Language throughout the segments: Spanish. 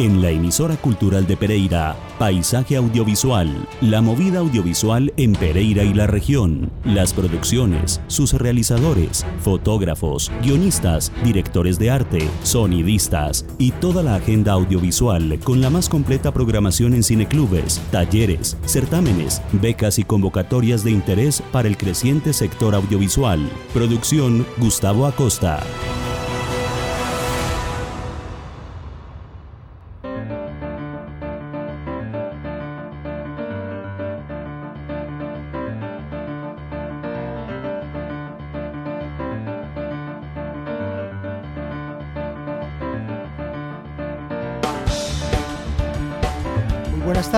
en la emisora cultural de Pereira, Paisaje Audiovisual, la movida audiovisual en Pereira y la región, las producciones, sus realizadores, fotógrafos, guionistas, directores de arte, sonidistas y toda la agenda audiovisual con la más completa programación en cineclubes, talleres, certámenes, becas y convocatorias de interés para el creciente sector audiovisual. Producción Gustavo Acosta.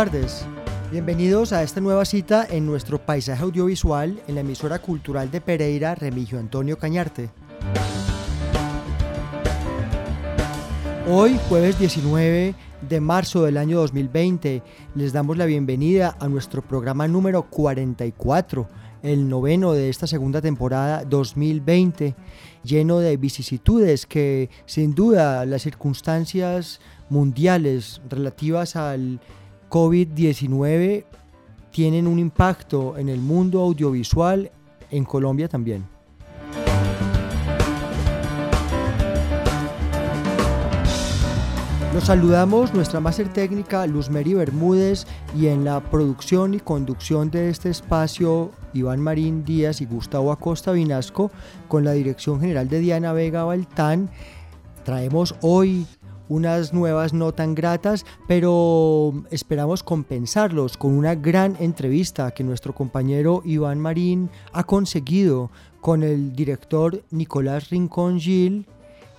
Tardes. Bienvenidos a esta nueva cita en nuestro paisaje audiovisual en la emisora cultural de Pereira, Remigio Antonio Cañarte. Hoy, jueves 19 de marzo del año 2020, les damos la bienvenida a nuestro programa número 44, el noveno de esta segunda temporada 2020, lleno de vicisitudes que sin duda las circunstancias mundiales relativas al COVID-19 tienen un impacto en el mundo audiovisual, en Colombia también. Los saludamos nuestra máster técnica Luz Mary Bermúdez y en la producción y conducción de este espacio Iván Marín Díaz y Gustavo Acosta Vinasco con la dirección general de Diana Vega Baltán. Traemos hoy unas nuevas no tan gratas, pero esperamos compensarlos con una gran entrevista que nuestro compañero Iván Marín ha conseguido con el director Nicolás Rincón Gil,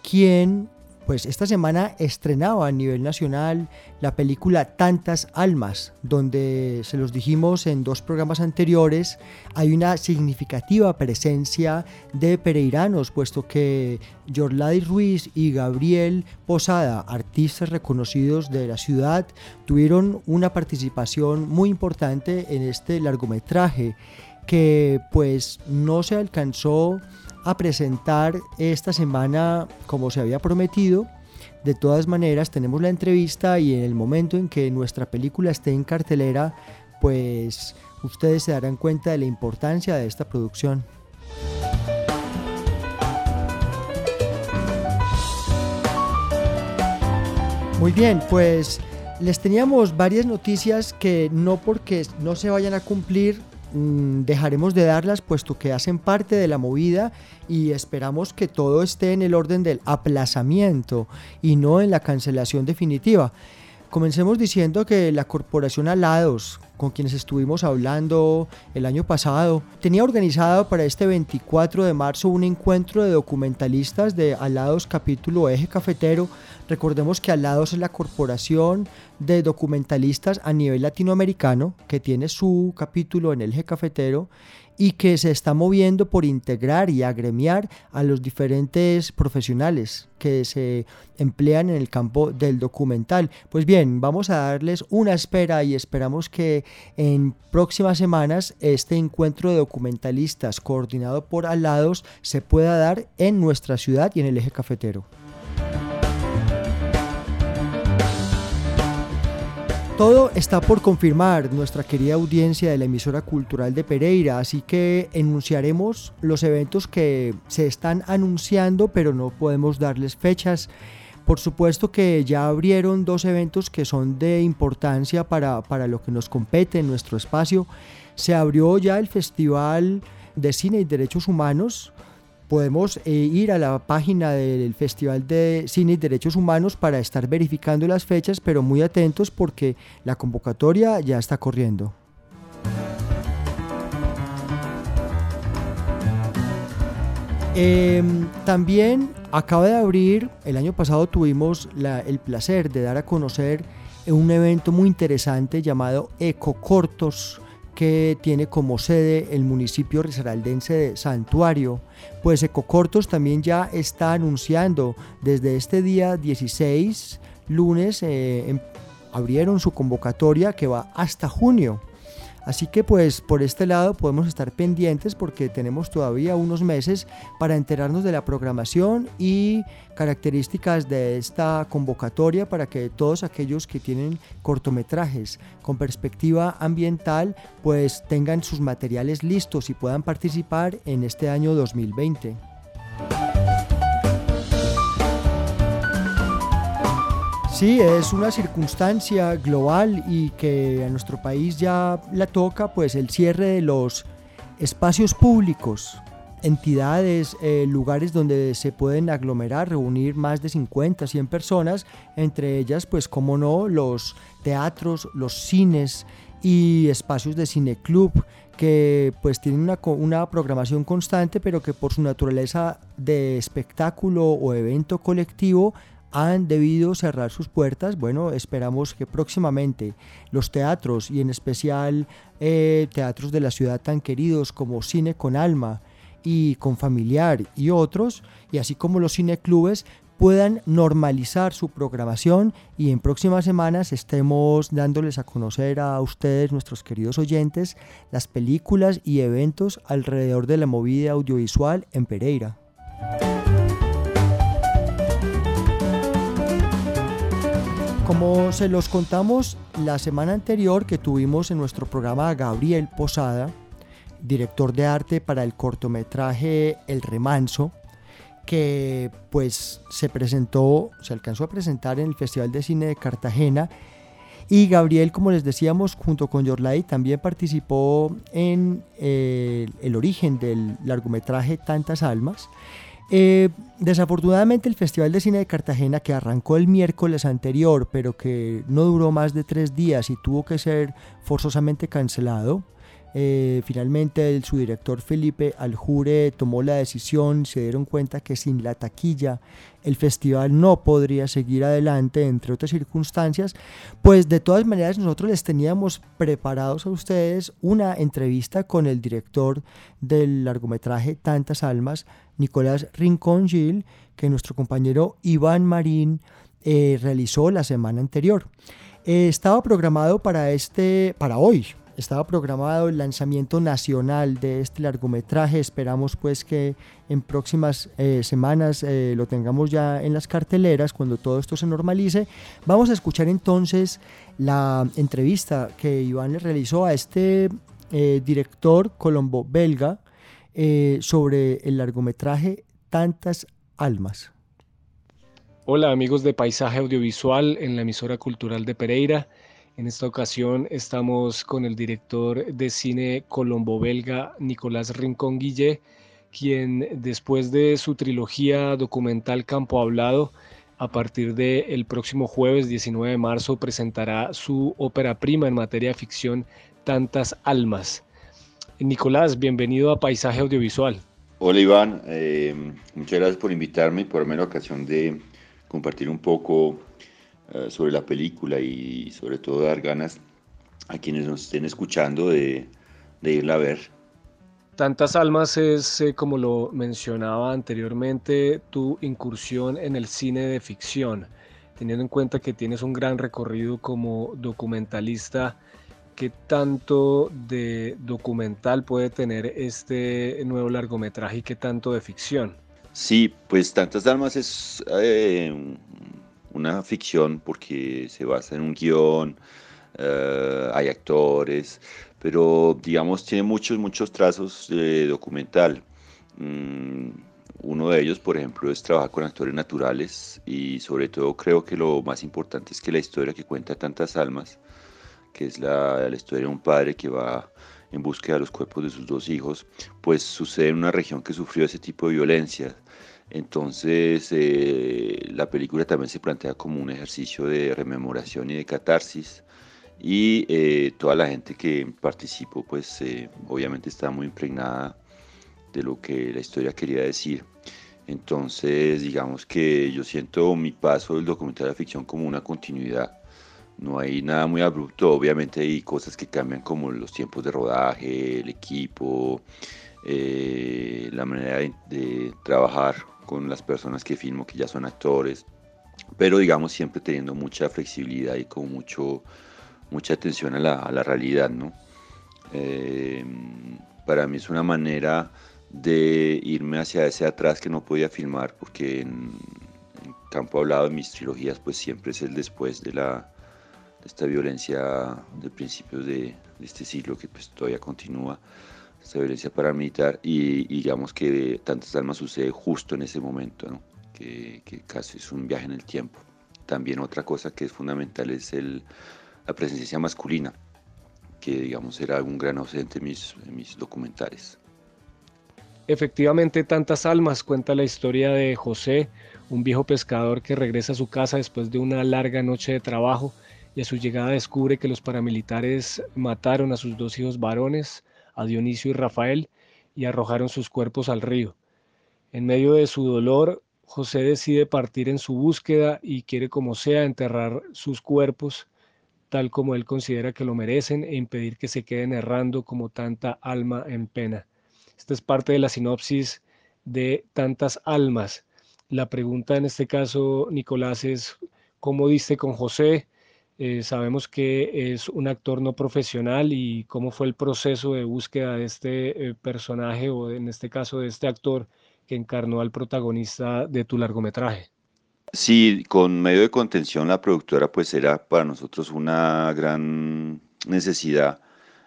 quien pues esta semana estrenaba a nivel nacional la película Tantas Almas, donde se los dijimos en dos programas anteriores, hay una significativa presencia de pereiranos, puesto que Yorladi Ruiz y Gabriel Posada, artistas reconocidos de la ciudad, tuvieron una participación muy importante en este largometraje que pues no se alcanzó a presentar esta semana como se había prometido. De todas maneras, tenemos la entrevista y en el momento en que nuestra película esté en cartelera, pues ustedes se darán cuenta de la importancia de esta producción. Muy bien, pues les teníamos varias noticias que no porque no se vayan a cumplir dejaremos de darlas puesto que hacen parte de la movida y esperamos que todo esté en el orden del aplazamiento y no en la cancelación definitiva. Comencemos diciendo que la corporación Alados, con quienes estuvimos hablando el año pasado, tenía organizado para este 24 de marzo un encuentro de documentalistas de Alados capítulo Eje Cafetero. Recordemos que Alados es la corporación de documentalistas a nivel latinoamericano que tiene su capítulo en el Eje Cafetero y que se está moviendo por integrar y agremiar a los diferentes profesionales que se emplean en el campo del documental. Pues bien, vamos a darles una espera y esperamos que en próximas semanas este encuentro de documentalistas coordinado por Alados se pueda dar en nuestra ciudad y en el eje cafetero. Todo está por confirmar nuestra querida audiencia de la emisora cultural de Pereira, así que enunciaremos los eventos que se están anunciando, pero no podemos darles fechas. Por supuesto que ya abrieron dos eventos que son de importancia para, para lo que nos compete en nuestro espacio. Se abrió ya el Festival de Cine y Derechos Humanos, podemos eh, ir a la página del Festival de Cine y Derechos Humanos para estar verificando las fechas, pero muy atentos porque la convocatoria ya está corriendo. Em, también acaba de abrir, el año pasado tuvimos el placer de dar a conocer un evento muy interesante llamado Eco Cortos que tiene como sede el municipio risaraldense de Santuario, pues Ecocortos también ya está anunciando desde este día 16, lunes, eh, em, abrieron su convocatoria que va hasta junio. Así que pues por este lado podemos estar pendientes porque tenemos todavía unos meses para enterarnos de la programación y características de esta convocatoria para que todos aquellos que tienen cortometrajes con perspectiva ambiental pues tengan sus materiales listos y puedan participar en este año 2020. Sí, es una circunstancia global y que a nuestro país ya la toca pues el cierre de los espacios públicos, entidades, eh, lugares donde se pueden aglomerar, reunir más de 50, 100 personas, entre ellas pues como no los teatros, los cines y espacios de cineclub que pues tienen una, una programación constante pero que por su naturaleza de espectáculo o evento colectivo han debido cerrar sus puertas. Bueno, esperamos que próximamente los teatros y en especial eh, teatros de la ciudad tan queridos como Cine con Alma y con Familiar y otros, y así como los cineclubes, puedan normalizar su programación y en próximas semanas estemos dándoles a conocer a ustedes, nuestros queridos oyentes, las películas y eventos alrededor de la movida audiovisual en Pereira. Como se los contamos la semana anterior que tuvimos en nuestro programa a Gabriel Posada, director de arte para el cortometraje El Remanso, que pues se presentó, se alcanzó a presentar en el Festival de Cine de Cartagena. Y Gabriel, como les decíamos, junto con Yorlai también participó en eh, el origen del largometraje Tantas Almas eh, desafortunadamente el Festival de Cine de Cartagena, que arrancó el miércoles anterior, pero que no duró más de tres días y tuvo que ser forzosamente cancelado, eh, finalmente el, su director Felipe Aljure tomó la decisión, se dieron cuenta que sin la taquilla el festival no podría seguir adelante, entre otras circunstancias, pues de todas maneras nosotros les teníamos preparados a ustedes una entrevista con el director del largometraje Tantas Almas, Nicolás Rincón Gil, que nuestro compañero Iván Marín eh, realizó la semana anterior. Eh, estaba programado para este, para hoy, estaba programado el lanzamiento nacional de este largometraje. Esperamos pues que en próximas eh, semanas eh, lo tengamos ya en las carteleras cuando todo esto se normalice. Vamos a escuchar entonces la entrevista que Iván le realizó a este eh, director colombo-belga sobre el largometraje Tantas Almas. Hola amigos de Paisaje Audiovisual en la emisora cultural de Pereira. En esta ocasión estamos con el director de cine colombo-belga Nicolás Rincón Guillé, quien después de su trilogía documental Campo Hablado, a partir del próximo jueves 19 de marzo presentará su ópera prima en materia de ficción Tantas Almas. Nicolás, bienvenido a Paisaje Audiovisual. Hola Iván, eh, muchas gracias por invitarme y por darme la ocasión de compartir un poco eh, sobre la película y sobre todo dar ganas a quienes nos estén escuchando de, irla a ver. Tantas Almas es, eh, como lo mencionaba anteriormente, tu incursión en el cine de ficción, teniendo en cuenta que tienes un gran recorrido como documentalista. ¿Qué tanto de documental puede tener este nuevo largometraje y qué tanto de ficción? Sí, pues Tantas Almas es eh, una ficción porque se basa en un guion, eh, hay actores, pero digamos tiene muchos, muchos trazos de documental. Mm, uno de ellos, por ejemplo, es trabajar con actores naturales y sobre todo creo que lo más importante es que la historia que cuenta tantas almas, que es la, la historia de un padre que va en búsqueda de los cuerpos de sus dos hijos, pues sucede en una región que sufrió ese tipo de violencia, entonces, eh, la película también se plantea como un ejercicio de rememoración y de catarsis. Y eh, toda la gente que participó, pues eh, obviamente está muy impregnada de lo que la historia quería decir. Entonces, digamos que yo siento mi paso del documental a la ficción como una continuidad. No hay nada muy abrupto, obviamente hay cosas que cambian como los tiempos de rodaje, el equipo, la manera de trabajar con las personas que filmo que ya son actores, pero digamos siempre teniendo mucha flexibilidad y con mucho, mucha atención a la, a la realidad, ¿no? Eh, para mí es una manera de irme hacia ese atrás que no podía filmar porque en, campo hablado de mis trilogías pues siempre es el después de la esta violencia de principios de, este siglo que pues todavía continúa esta violencia paramilitar y, digamos que tantas almas sucede justo en ese momento que, casi es un viaje en el tiempo. También otra cosa que es fundamental es el, la presencia masculina que digamos era un gran ausente en mis, en mis documentales. Efectivamente, tantas almas cuenta la historia de José, un viejo pescador que regresa a su casa después de una larga noche de trabajo y a su llegada descubre que los paramilitares mataron a sus dos hijos varones, a Dionisio y Rafael, y arrojaron sus cuerpos al río. En medio de su dolor, José decide partir en su búsqueda y quiere como sea enterrar sus cuerpos tal como él considera que lo merecen e impedir que se queden errando como tanta alma en pena. Esta es parte de la sinopsis de tantas almas. La pregunta en este caso, Nicolás, es ¿cómo diste con José? Eh, sabemos que es un actor no profesional y cómo fue el proceso de búsqueda de este eh, personaje o en este caso de este actor que encarnó al protagonista de tu largometraje. Sí, con medio de contención la productora pues era para nosotros una gran necesidad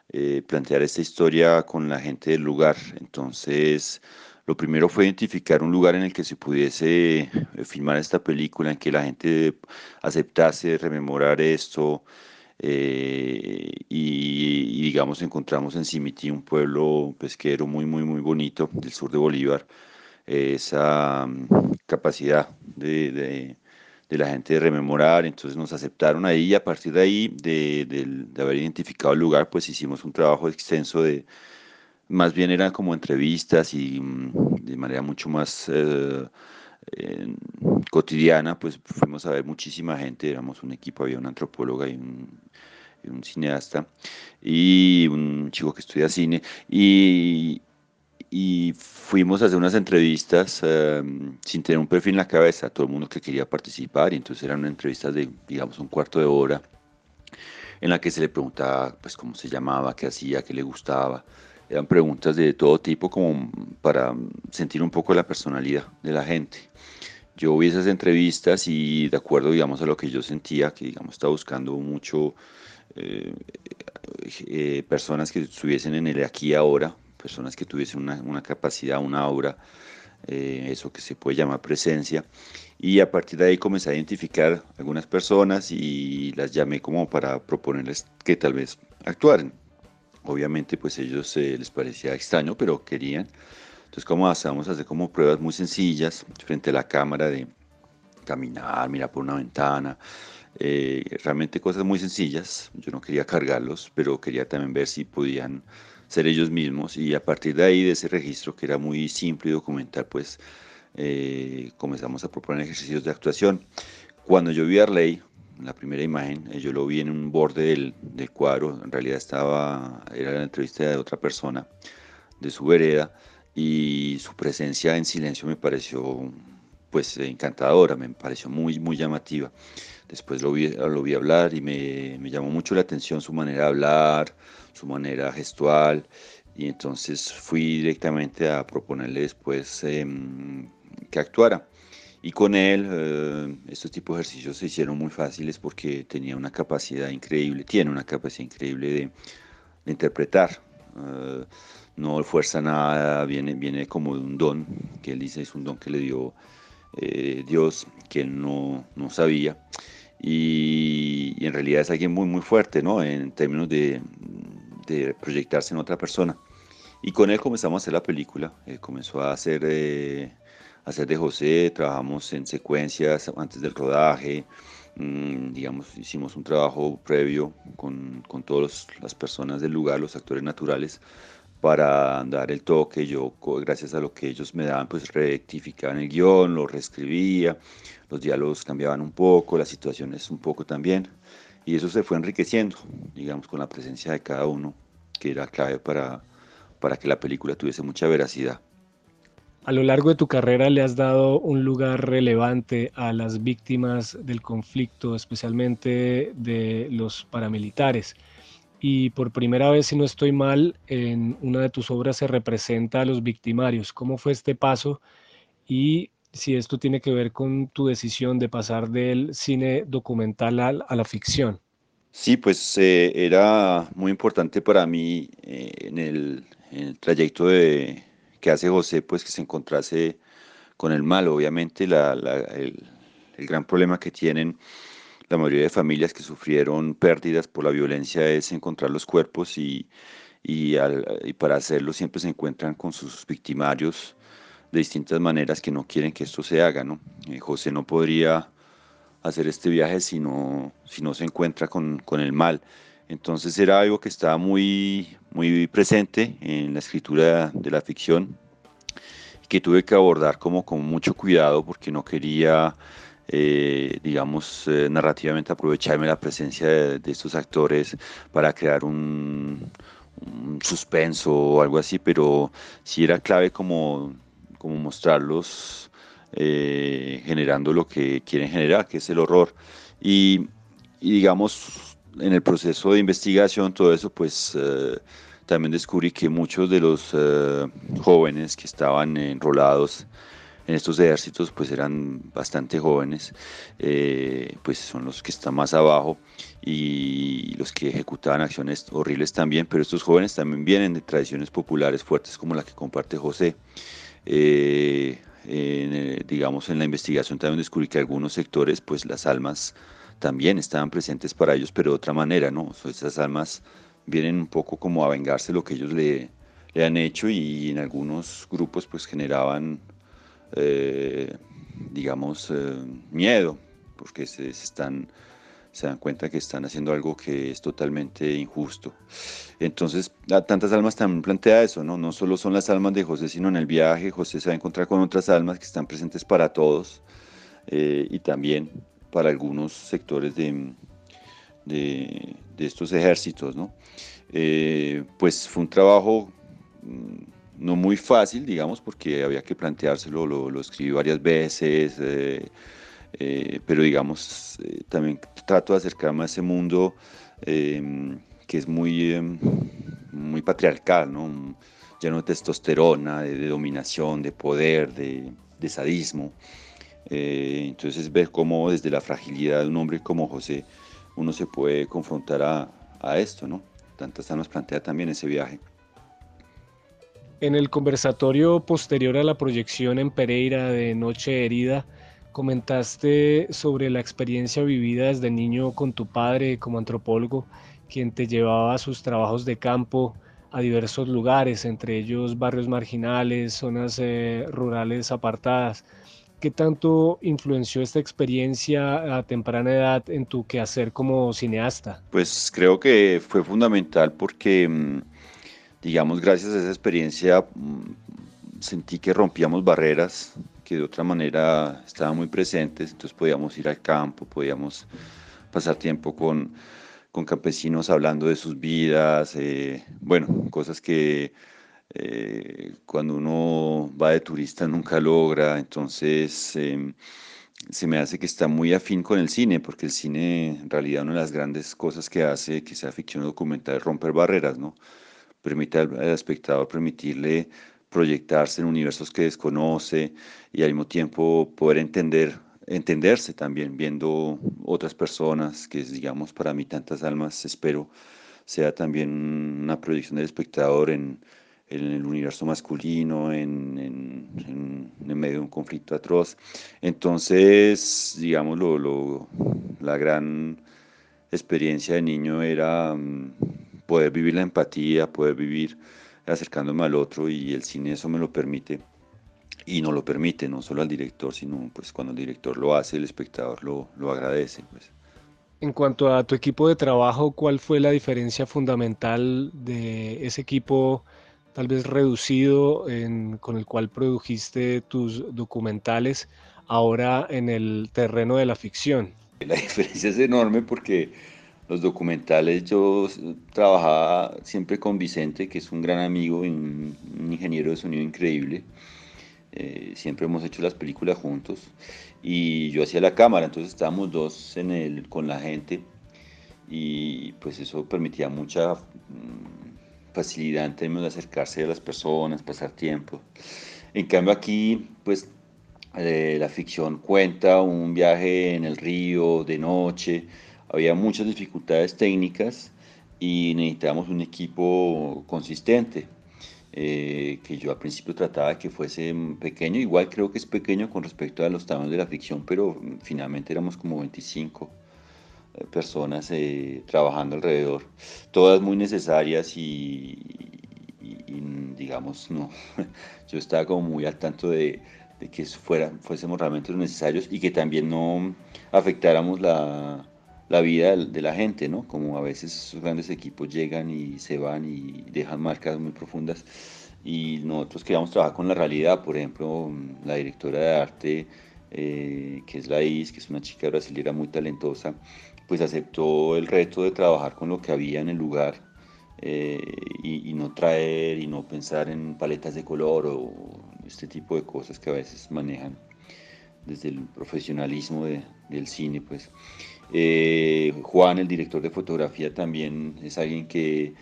eh, plantear esta historia con la gente del lugar. Entonces, lo primero fue identificar un lugar en el que se pudiese eh, filmar esta película, en que la gente aceptase rememorar esto. Eh, y, digamos encontramos en Simití un pueblo pesquero muy muy muy bonito del sur de Bolívar esa mm, capacidad de de la gente de rememorar, entonces nos aceptaron ahí y a partir de ahí, de, haber identificado el lugar, pues hicimos un trabajo extenso de, más bien eran como entrevistas y mm, de manera mucho más eh, cotidiana, pues fuimos a ver muchísima gente, éramos un equipo, había una antropóloga y un, y un cineasta y un chico que estudia cine y, y fuimos a hacer unas entrevistas em, sin tener un perfil en la cabeza, todo el mundo que quería participar, y entonces eran entrevistas de, digamos, un cuarto de hora, en la que se le preguntaba, pues, cómo se llamaba, qué hacía, qué le gustaba. Eran preguntas de todo tipo, como para sentir un poco la personalidad de la gente. Yo vi esas entrevistas y de acuerdo, digamos, a lo que yo sentía, que, digamos, estaba buscando mucho eh, eh, personas que estuviesen en el aquí ahora, personas que tuviesen una, una capacidad, una aura, eh, eso que se puede llamar presencia. Y a partir de ahí comencé a identificar algunas personas y las llamé como para proponerles que tal vez actuaran. Obviamente pues ellos eh, les parecía extraño, pero querían. Entonces como a hacer como pruebas muy sencillas frente a la cámara de caminar, mirar por una ventana, eh, realmente cosas muy sencillas. Yo no quería cargarlos, pero quería también ver si podían ser ellos mismos y a partir de ahí, de ese registro que era muy simple y documental, pues eh, comenzamos a proponer ejercicios de actuación. Cuando yo vi a Arley, la primera imagen, eh, yo lo vi en un borde del, cuadro, en realidad estaba, era la entrevista de otra persona de su vereda y su presencia en silencio me pareció pues encantadora, me pareció muy, muy llamativa. Después lo vi, lo vi hablar y me, me llamó mucho la atención su manera de hablar, su manera gestual y entonces fui directamente a proponerle después em, que actuara. Y con él eh, estos tipos de ejercicios se hicieron muy fáciles porque tenía una capacidad increíble, tiene una capacidad increíble de, interpretar. Uh, no fuerza nada, viene, viene como de un don, que él dice es un don que le dio eh, Dios, que él no, no sabía. Y, y, en realidad es alguien muy, muy fuerte, ¿no? En términos de, de proyectarse en otra persona. Y con él comenzamos a hacer la película, eh, comenzó a hacer, eh, hacer de José, trabajamos en secuencias antes del rodaje, mm, digamos, hicimos un trabajo previo con, con todas las personas del lugar, los actores naturales, para dar el toque. Yo, gracias a lo que ellos me daban, pues rectificaba el guion, lo reescribía, los diálogos cambiaban un poco, las situaciones un poco también y eso se fue enriqueciendo, digamos, con la presencia de cada uno, que era clave para, para que la película tuviese mucha veracidad. A lo largo de tu carrera le has dado un lugar relevante a las víctimas del conflicto, especialmente de los paramilitares. y por primera vez, si no estoy mal, en una de tus obras se representa a los victimarios. ¿Cómo fue este paso? Y si esto tiene que ver con tu decisión de pasar del cine documental a, la ficción. Sí, pues eh, era muy importante para mí eh, en, el, trayecto de, que hace José, pues que se encontrase con el mal. Obviamente el, el, gran problema que tienen la mayoría de familias que sufrieron pérdidas por la violencia es encontrar los cuerpos y, y, y para hacerlo siempre se encuentran con sus victimarios de distintas maneras que no quieren que esto se haga. ¿no? Eh, José no podría hacer este viaje si no, si no se encuentra con, con, el mal. Entonces era algo que estaba muy, muy presente en la escritura de la ficción, que tuve que abordar como con mucho cuidado porque no quería, eh, digamos, eh, narrativamente aprovecharme la presencia de, estos actores para crear un, un suspenso o algo así, pero sí era clave como como mostrarlos eh, generando lo que quieren generar, que es el horror. Y, digamos, en el proceso de investigación, todo eso, pues eh, también descubrí que muchos de los eh, jóvenes que estaban enrolados en estos ejércitos, pues eran bastante jóvenes, pues son los que están más abajo y los que ejecutaban acciones horribles también, pero estos jóvenes también vienen de tradiciones populares fuertes como la que comparte José. Eh, eh, digamos, en la investigación también descubrí que algunos sectores, pues las almas también estaban presentes para ellos, pero de otra manera, ¿no? esas almas vienen un poco como a vengarse lo que ellos le, le han hecho y en algunos grupos pues generaban, eh, digamos, miedo, porque se están se dan cuenta que están haciendo algo que es totalmente injusto. Entonces, tantas almas también plantea eso, ¿no? No solo son las almas de José, sino en el viaje José se va a encontrar con otras almas que están presentes para todos eh, y también para algunos sectores de, de, estos ejércitos, ¿no? Eh, pues fue un trabajo mm, no muy fácil, digamos, porque había que planteárselo, lo, escribí varias veces. Eh, eh, pero digamos, también trato de acercarme a ese mundo que es muy, muy patriarcal, ¿no? lleno de testosterona, de, dominación, de poder, de, sadismo. Eh, entonces ver cómo desde la fragilidad de un hombre como José uno se puede confrontar a, a esto, ¿no? Tantas nos plantea también ese viaje. En el conversatorio posterior a la proyección en Pereira de Noche Herida, Comentaste sobre la experiencia vivida desde niño con tu padre como antropólogo, quien te llevaba a sus trabajos de campo a diversos lugares, entre ellos barrios marginales, zonas eh, rurales apartadas. ¿Qué tanto influenció esta experiencia a temprana edad en tu quehacer como cineasta? Pues creo que fue fundamental porque, mm, digamos, gracias a esa experiencia mm, sentí que rompíamos barreras que de otra manera estaban muy presentes, entonces podíamos ir al campo, podíamos pasar tiempo con, con campesinos hablando de sus vidas, eh, bueno, cosas que eh, cuando uno va de turista nunca logra, entonces em, se me hace que está muy afín con el cine, porque el cine en realidad una de las grandes cosas que hace que sea ficción documental es romper barreras, ¿no? Permite al espectador permitirle proyectarse en universos que desconoce y al mismo tiempo poder entender, entenderse también viendo otras personas, que digamos para mí tantas almas, espero sea también una proyección del espectador en, en el universo masculino, en, en, en, medio de un conflicto atroz. Entonces, digamos, lo, lo, la gran experiencia de niño era mm, poder vivir la empatía, poder vivir acercándome al otro y el cine eso me lo permite y no lo permite, no solo al director, sino pues cuando el director lo hace, el espectador lo, lo agradece. Pues. En cuanto a tu equipo de trabajo, ¿cuál fue la diferencia fundamental de ese equipo tal vez reducido con el cual produjiste tus documentales ahora en el terreno de la ficción? La diferencia es enorme porque los documentales, yo trabajaba siempre con Vicente, que es un gran amigo y un, ingeniero de sonido increíble. Eh, siempre hemos hecho las películas juntos y yo hacía la cámara, entonces estábamos dos con la gente y pues eso permitía mucha mm, facilidad en términos de acercarse a las personas, pasar tiempo. En cambio aquí, pues eh, la ficción cuenta un viaje en el río de noche, había muchas dificultades técnicas y necesitábamos un equipo consistente. Eh, que yo al principio trataba de que fuese pequeño, igual creo que es pequeño con respecto a los tamaños de la ficción, pero finalmente éramos como 25 eh, personas eh, trabajando alrededor, todas muy necesarias y, digamos, no, yo estaba como muy al tanto de, que fuera, fuésemos realmente los necesarios y que también no afectáramos la, la vida de la gente, ¿no? Como a veces esos grandes equipos llegan y se van y dejan marcas muy profundas y nosotros queríamos trabajar con la realidad, por ejemplo, la directora de arte, eh, que es la Is, que es una chica brasileña muy talentosa, pues aceptó el reto de trabajar con lo que había en el lugar eh, y, no traer y no pensar en paletas de color o este tipo de cosas que a veces manejan desde el profesionalismo del cine, pues. Eh, Juan, el director de fotografía, también es alguien que,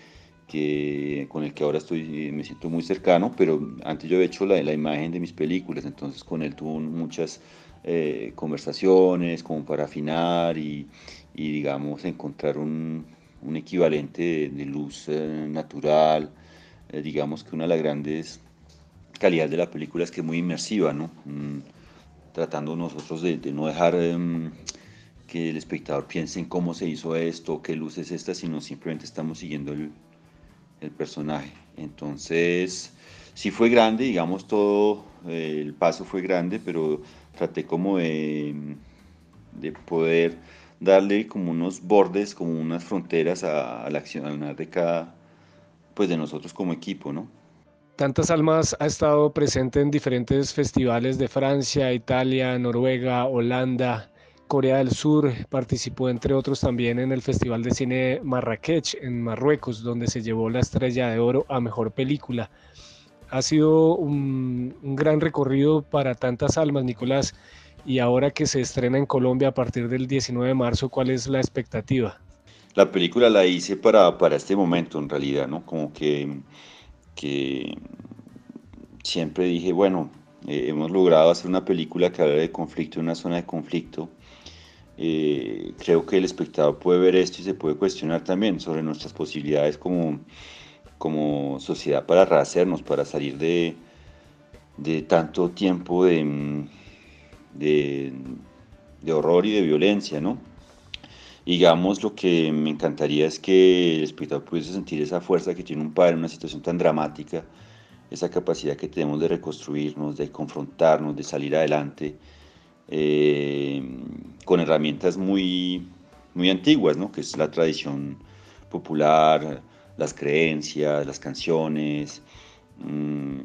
con el que ahora estoy, me siento muy cercano, pero antes yo he hecho la, la imagen de mis películas, entonces con él tuve muchas eh, conversaciones como para afinar y, digamos, encontrar un, equivalente de, luz eh, natural. digamos que una de las grandes calidades de la película es que es muy inmersiva, ¿no? Mm, tratando nosotros de, no dejar em, que el espectador piense en cómo se hizo esto, qué luz es esta, sino simplemente estamos siguiendo el, personaje. Entonces, sí fue grande, digamos, todo eh, el paso fue grande, pero traté como de, de, poder darle como unos bordes, como unas fronteras a, la acción de cada, pues de nosotros como equipo, ¿no? Tantas Almas ha estado presente en diferentes festivales de Francia, Italia, Noruega, Holanda, Corea del Sur, participó entre otros también en el Festival de Cine Marrakech en Marruecos, donde se llevó la estrella de oro a Mejor Película. Ha sido un, gran recorrido para tantas almas, Nicolás, y ahora que se estrena en Colombia a partir del 19 de marzo, ¿cuál es la expectativa? La película la hice para, para este momento, en realidad, ¿no? Como que, que siempre dije, bueno, eh, hemos logrado hacer una película que habla de conflicto una zona de conflicto eh, creo que el espectador puede ver esto y se puede cuestionar también sobre nuestras posibilidades como, como sociedad para rehacernos, para salir de, de tanto tiempo de, de, horror y de violencia, ¿no? Digamos, lo que me encantaría es que el espectador pudiese sentir esa fuerza que tiene un padre en una situación tan dramática, esa capacidad que tenemos de reconstruirnos, de confrontarnos, de salir adelante eh, con herramientas muy, muy antiguas, ¿no? que es la tradición popular, las creencias, las canciones. Mm,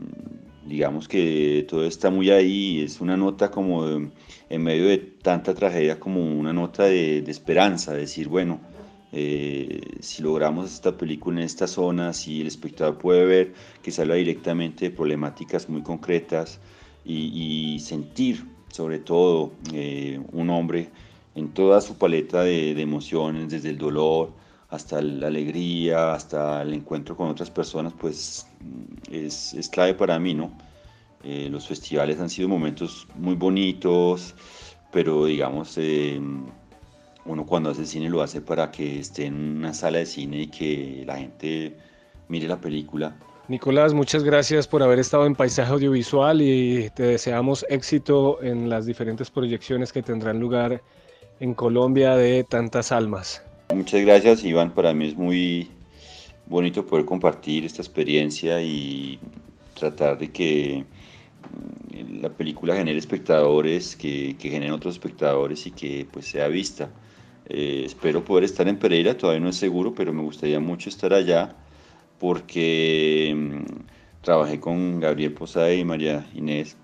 digamos que todo está muy ahí, es una nota como en medio de tanta tragedia, como una nota de, esperanza, decir, bueno, eh, si logramos esta película en esta zona, si el espectador puede ver que se directamente de problemáticas muy concretas y, sentir sobre todo eh, un hombre en toda su paleta de, emociones, desde el dolor hasta la alegría, hasta el encuentro con otras personas, pues es, clave para mí, ¿no? Eh, los festivales han sido momentos muy bonitos, pero digamos, eh, uno cuando hace cine lo hace para que esté en una sala de cine y que la gente mire la película Nicolás, muchas gracias por haber estado en Paisaje Audiovisual y te deseamos éxito en las diferentes proyecciones que tendrán lugar en Colombia de tantas almas. Muchas gracias, Iván. Para mí es muy bonito poder compartir esta experiencia y tratar de que mm, la película genere espectadores, que, que generen otros espectadores y que pues sea vista. Eh, espero poder estar en Pereira, todavía no es seguro, pero me gustaría mucho estar allá porque mm, trabajé con Gabriel Posada y María Inés,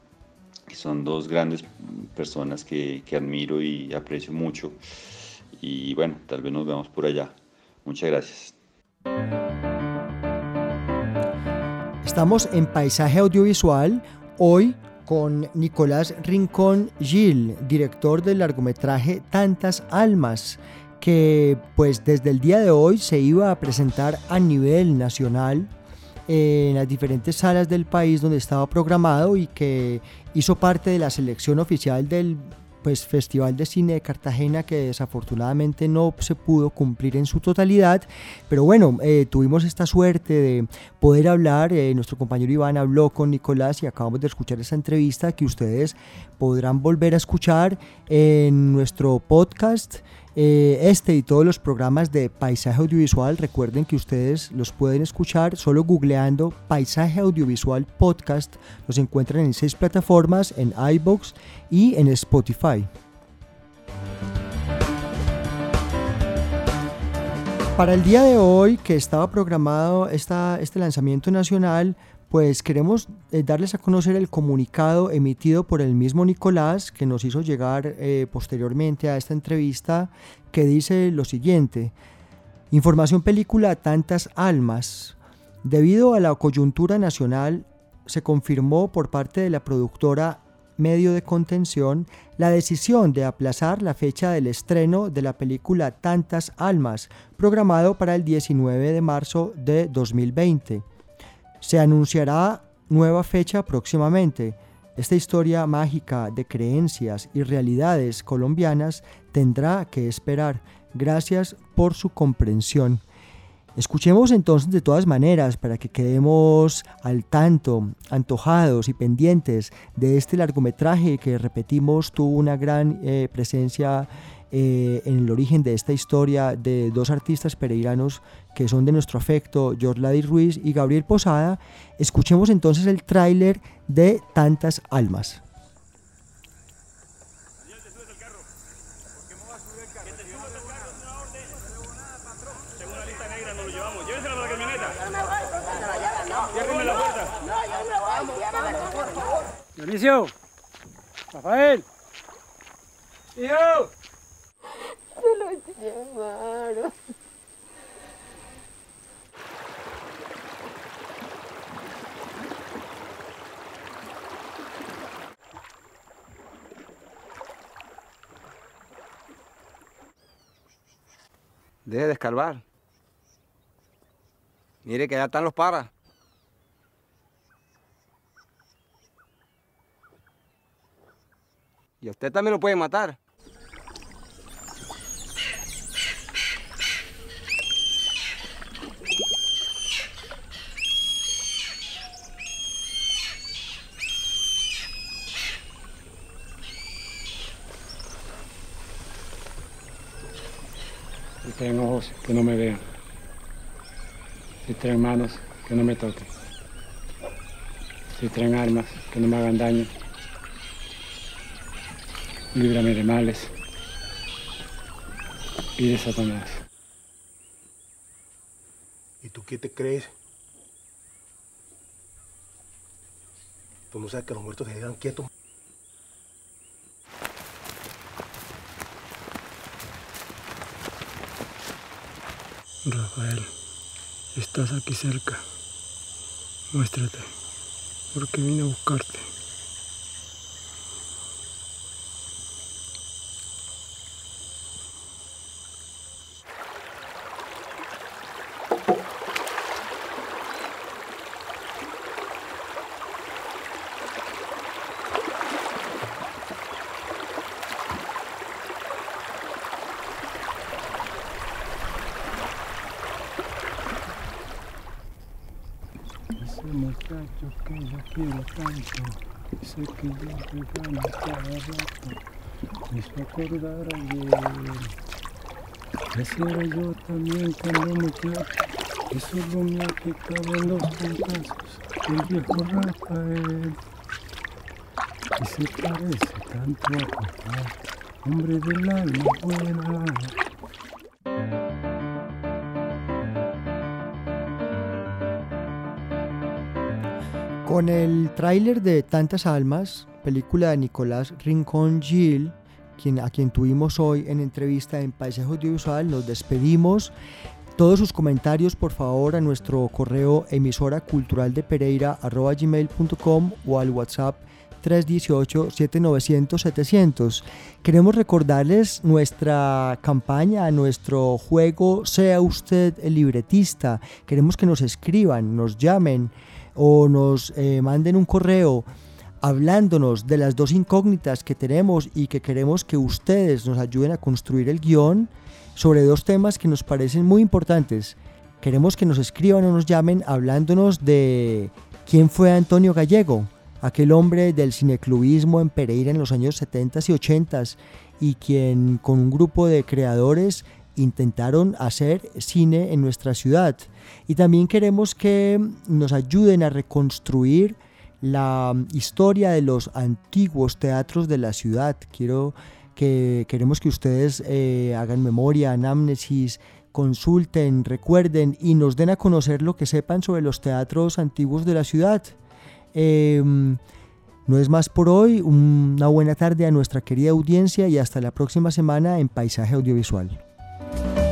que son dos grandes personas que, que admiro y aprecio mucho. Y bueno, tal vez nos veamos por allá. Muchas gracias. Estamos en Paisaje Audiovisual hoy con Nicolás Rincón Gil, director del largometraje Tantas Almas, que pues desde el día de hoy se iba a presentar a nivel nacional en las diferentes salas del país donde estaba programado y que hizo parte de la selección oficial del pues, Festival de Cine de Cartagena que desafortunadamente no se pudo cumplir en su totalidad, pero bueno, eh, tuvimos esta suerte de poder hablar, eh, nuestro compañero Iván habló con Nicolás y acabamos de escuchar esa entrevista que ustedes podrán volver a escuchar en nuestro podcast. Eh, este y todos los programas de Paisaje Audiovisual, recuerden que ustedes los pueden escuchar solo googleando Paisaje Audiovisual Podcast. Los encuentran en seis plataformas, en iBox y en Spotify. Para el día de hoy, que estaba programado esta, este lanzamiento nacional, pues queremos eh, darles a conocer el comunicado emitido por el mismo Nicolás que nos hizo llegar eh, posteriormente a esta entrevista que dice lo siguiente. Información película Tantas Almas. Debido a la coyuntura nacional, se confirmó por parte de la productora Medio de Contención la decisión de aplazar la fecha del estreno de la película Tantas Almas, programado para el 19 de marzo de 2020. Se anunciará nueva fecha próximamente. Esta historia mágica de creencias y realidades colombianas tendrá que esperar. Gracias por su comprensión. Escuchemos entonces de todas maneras para que quedemos al tanto, antojados y pendientes de este largometraje que repetimos tuvo una gran eh, presencia eh, en el origen de esta historia de dos artistas pereiranos que son de nuestro afecto, George Lady Ruiz y Gabriel Posada, escuchemos entonces el tráiler de Tantas Almas. Dionisio, Rafael, hijo. Se lo llevaron. Deje de escarbar. Mire que ya están los paras. Y usted también lo puede matar. Si tienen que no me vean. Si tienen manos, que no me toquen. Si tienen armas, que no me hagan daño. Líbrame de males y de Satanás. ¿Y tú qué te crees? ¿Tú no sabes que los muertos se quedan quietos? Rafael, estás aquí cerca. Muéstrate, porque vine a buscarte. Ese muchacho que yo quiero tanto, sé que yo te gano cada rato, me hizo acordar ayer. Ese era yo también cuando muchacho, y solo me quitaban los cantazos, el viejo Rafael. Y se parece tanto a papá, hombre del alma buena. Con el tráiler de Tantas Almas, película de Nicolás Rincón Gil, a quien tuvimos hoy en entrevista en Paisaje Audiovisual, nos despedimos. Todos sus comentarios, por favor, a nuestro correo emisora cultural de Pereira gmail.com o al WhatsApp 318-7900-700. Queremos recordarles nuestra campaña, nuestro juego Sea usted el libretista. Queremos que nos escriban, nos llamen o nos eh, manden un correo hablándonos de las dos incógnitas que tenemos y que queremos que ustedes nos ayuden a construir el guion sobre dos temas que nos parecen muy importantes. Queremos que nos escriban o nos llamen hablándonos de quién fue Antonio Gallego, aquel hombre del cineclubismo en Pereira en los años 70 y 80 y quien con un grupo de creadores intentaron hacer cine en nuestra ciudad. Y también queremos que nos ayuden a reconstruir la historia de los antiguos teatros de la ciudad. Quiero que queremos que ustedes eh, hagan memoria, anamnesis, consulten, recuerden y nos den a conocer lo que sepan sobre los teatros antiguos de la ciudad. Em, no es más por hoy, una buena tarde a nuestra querida audiencia y hasta la próxima semana en Paisaje Audiovisual. Bye.